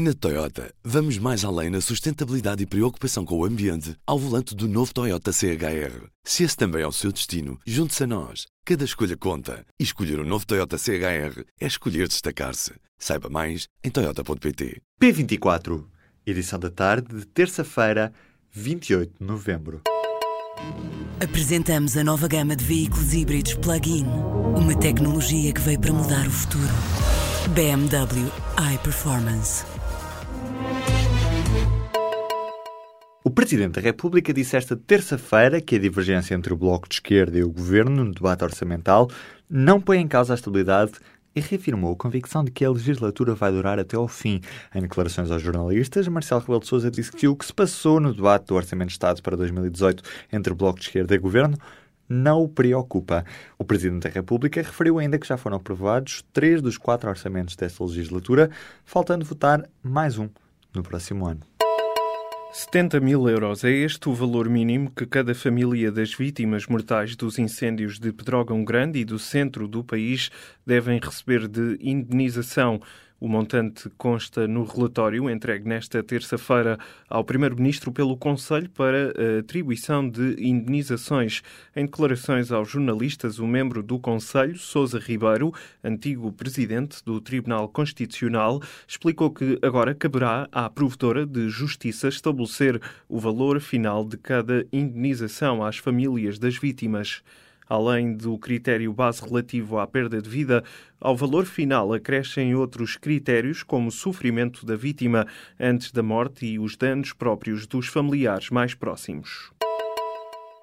Na Toyota, vamos mais além na sustentabilidade e preocupação com o ambiente ao volante do novo Toyota CHR. Se esse também é o seu destino, junte-se a nós. Cada escolha conta. E escolher o um novo Toyota CHR é escolher destacar-se. Saiba mais em Toyota.pt. P24, edição da tarde de terça-feira, 28 de novembro. Apresentamos a nova gama de veículos híbridos plug-in. Uma tecnologia que veio para mudar o futuro. BMW iPerformance. Presidente da República disse esta terça-feira que a divergência entre o Bloco de Esquerda e o Governo no debate orçamental não põe em causa a estabilidade e reafirmou a convicção de que a legislatura vai durar até ao fim. Em declarações aos jornalistas, Marcelo Rebelo de Sousa disse que o que se passou no debate do Orçamento de Estado para 2018 entre o Bloco de Esquerda e o Governo não o preocupa. O Presidente da República referiu ainda que já foram aprovados três dos quatro orçamentos desta legislatura, faltando votar mais um no próximo ano. 70 mil euros é este o valor mínimo que cada família das vítimas mortais dos incêndios de Pedrógão Grande e do centro do país devem receber de indenização. O montante consta no relatório entregue nesta terça-feira ao Primeiro-Ministro pelo Conselho para a atribuição de indenizações. Em declarações aos jornalistas, o membro do Conselho, Sousa Ribeiro, antigo presidente do Tribunal Constitucional, explicou que agora caberá à provedora de justiça estabelecer o valor final de cada indenização às famílias das vítimas. Além do critério base relativo à perda de vida, ao valor final acrescem outros critérios, como o sofrimento da vítima antes da morte e os danos próprios dos familiares mais próximos.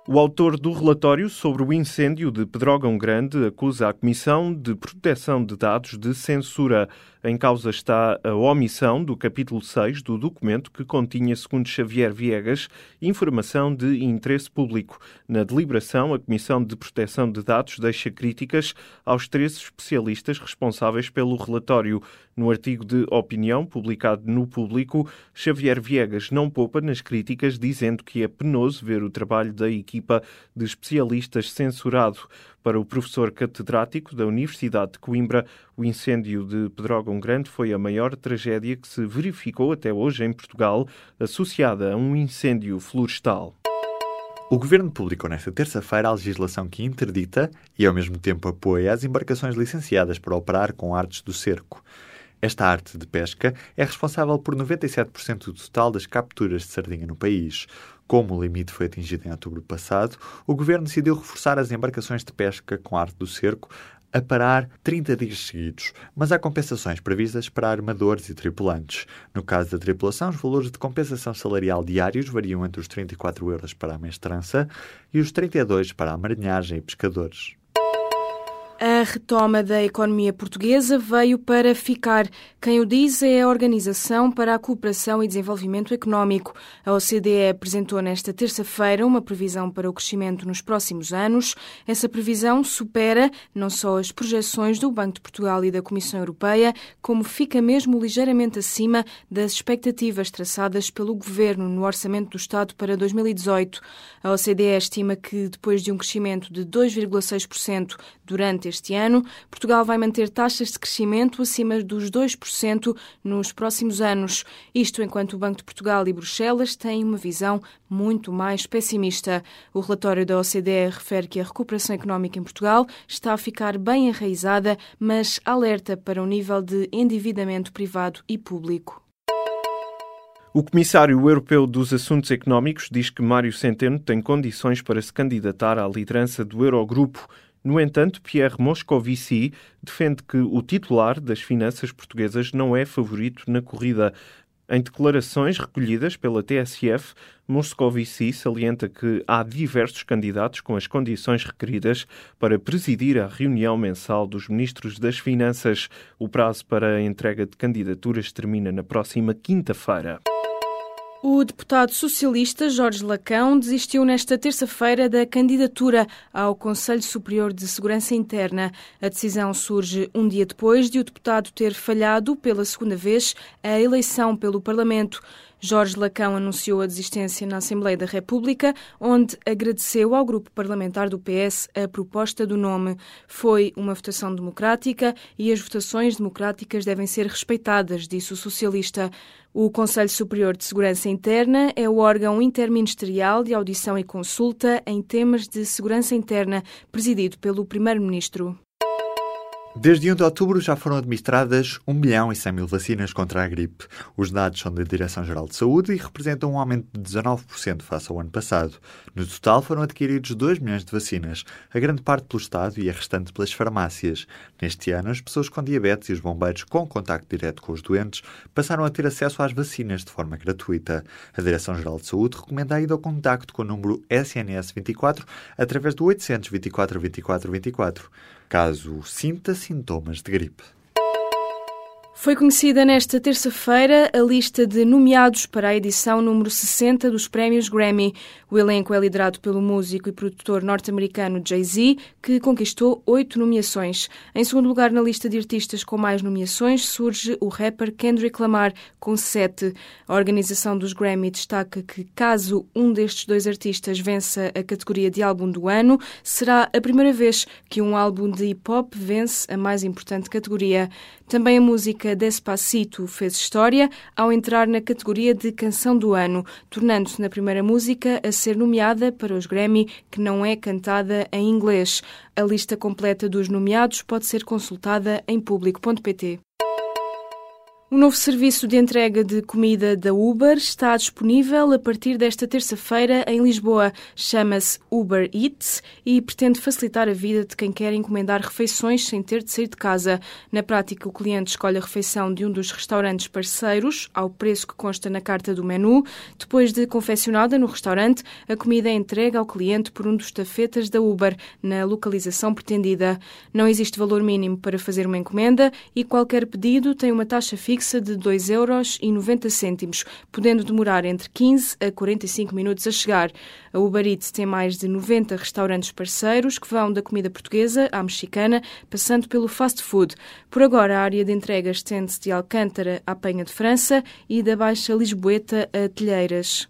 O autor do relatório sobre o incêndio de Pedrógão Grande acusa a Comissão de Proteção de Dados de censura. Em causa está a omissão do capítulo 6 do documento que continha, segundo Xavier Viegas, informação de interesse público. Na deliberação, a Comissão de Proteção de Dados deixa críticas aos três especialistas responsáveis pelo relatório. No artigo de opinião publicado no Público, Xavier Viegas não poupa nas críticas, dizendo que é penoso ver o trabalho da equipa de especialistas censurado. Para o professor catedrático da Universidade de Coimbra, o incêndio de Pedrógão Grande foi a maior tragédia que se verificou até hoje em Portugal, associada a um incêndio florestal. O Governo publicou nesta terça-feira a legislação que interdita e, ao mesmo tempo, apoia as embarcações licenciadas para operar com artes do cerco. Esta arte de pesca é responsável por 97% do total das capturas de sardinha no país. Como o limite foi atingido em outubro passado, o governo decidiu reforçar as embarcações de pesca com arte do cerco a parar 30 dias seguidos, mas há compensações previstas para armadores e tripulantes. No caso da tripulação, os valores de compensação salarial diários variam entre os 34 euros para a mestrança e os 32 para a marinhagem e pescadores. A retoma da economia portuguesa veio para ficar. Quem o diz é a Organização para a Cooperação e Desenvolvimento Económico. A OCDE apresentou nesta terça-feira uma previsão para o crescimento nos próximos anos. Essa previsão supera não só as projeções do Banco de Portugal e da Comissão Europeia, como fica mesmo ligeiramente acima das expectativas traçadas pelo Governo no Orçamento do Estado para 2018. A OCDE estima que, depois de um crescimento de 2,6% durante este ano, Portugal vai manter taxas de crescimento acima dos 2% nos próximos anos. Isto enquanto o Banco de Portugal e Bruxelas têm uma visão muito mais pessimista. O relatório da OCDE refere que a recuperação económica em Portugal está a ficar bem enraizada, mas alerta para o nível de endividamento privado e público. O Comissário Europeu dos Assuntos Económicos diz que Mário Centeno tem condições para se candidatar à liderança do Eurogrupo. No entanto, Pierre Moscovici defende que o titular das finanças portuguesas não é favorito na corrida. Em declarações recolhidas pela TSF, Moscovici salienta que há diversos candidatos com as condições requeridas para presidir a reunião mensal dos ministros das Finanças. O prazo para a entrega de candidaturas termina na próxima quinta-feira. O deputado socialista Jorge Lacão desistiu nesta terça-feira da candidatura ao Conselho Superior de Segurança Interna. A decisão surge um dia depois de o deputado ter falhado pela segunda vez a eleição pelo Parlamento. Jorge Lacão anunciou a desistência na Assembleia da República, onde agradeceu ao grupo parlamentar do PS a proposta do nome. Foi uma votação democrática e as votações democráticas devem ser respeitadas, disse o socialista. O Conselho Superior de Segurança Interna é o órgão interministerial de audição e consulta em temas de segurança interna, presidido pelo Primeiro-Ministro. Desde 1 de outubro já foram administradas 1 milhão e 100 mil vacinas contra a gripe. Os dados são da Direção-Geral de Saúde e representam um aumento de 19% face ao ano passado. No total foram adquiridos 2 milhões de vacinas, a grande parte pelo Estado e a restante pelas farmácias. Neste ano, as pessoas com diabetes e os bombeiros com contacto direto com os doentes passaram a ter acesso às vacinas de forma gratuita. A Direção-Geral de Saúde recomenda a ida ao contacto com o número SNS 24 através do 824 24 24 caso sinta sintomas de gripe. Foi conhecida nesta terça-feira a lista de nomeados para a edição número 60 dos Prémios Grammy. O elenco é liderado pelo músico e produtor norte-americano Jay-Z, que conquistou oito nomeações. Em segundo lugar na lista de artistas com mais nomeações surge o rapper Kendrick Lamar, com sete. A organização dos Grammy destaca que, caso um destes dois artistas vença a categoria de álbum do ano, será a primeira vez que um álbum de hip-hop vence a mais importante categoria. Também a música Despacito fez história ao entrar na categoria de Canção do Ano, tornando-se na primeira música a ser nomeada para os Grammy que não é cantada em inglês. A lista completa dos nomeados pode ser consultada em público.pt. O novo serviço de entrega de comida da Uber está disponível a partir desta terça-feira em Lisboa. Chama-se Uber Eats e pretende facilitar a vida de quem quer encomendar refeições sem ter de sair de casa. Na prática, o cliente escolhe a refeição de um dos restaurantes parceiros, ao preço que consta na carta do menu. Depois de confeccionada no restaurante, a comida é entregue ao cliente por um dos tafetas da Uber, na localização pretendida. Não existe valor mínimo para fazer uma encomenda e qualquer pedido tem uma taxa fixa fixa de 2,90 euros, podendo demorar entre 15 a 45 minutos a chegar. A Uber Eats tem mais de 90 restaurantes parceiros que vão da comida portuguesa à mexicana, passando pelo fast food. Por agora, a área de entrega estende-se de Alcântara à Penha de França e da Baixa Lisboeta a Telheiras.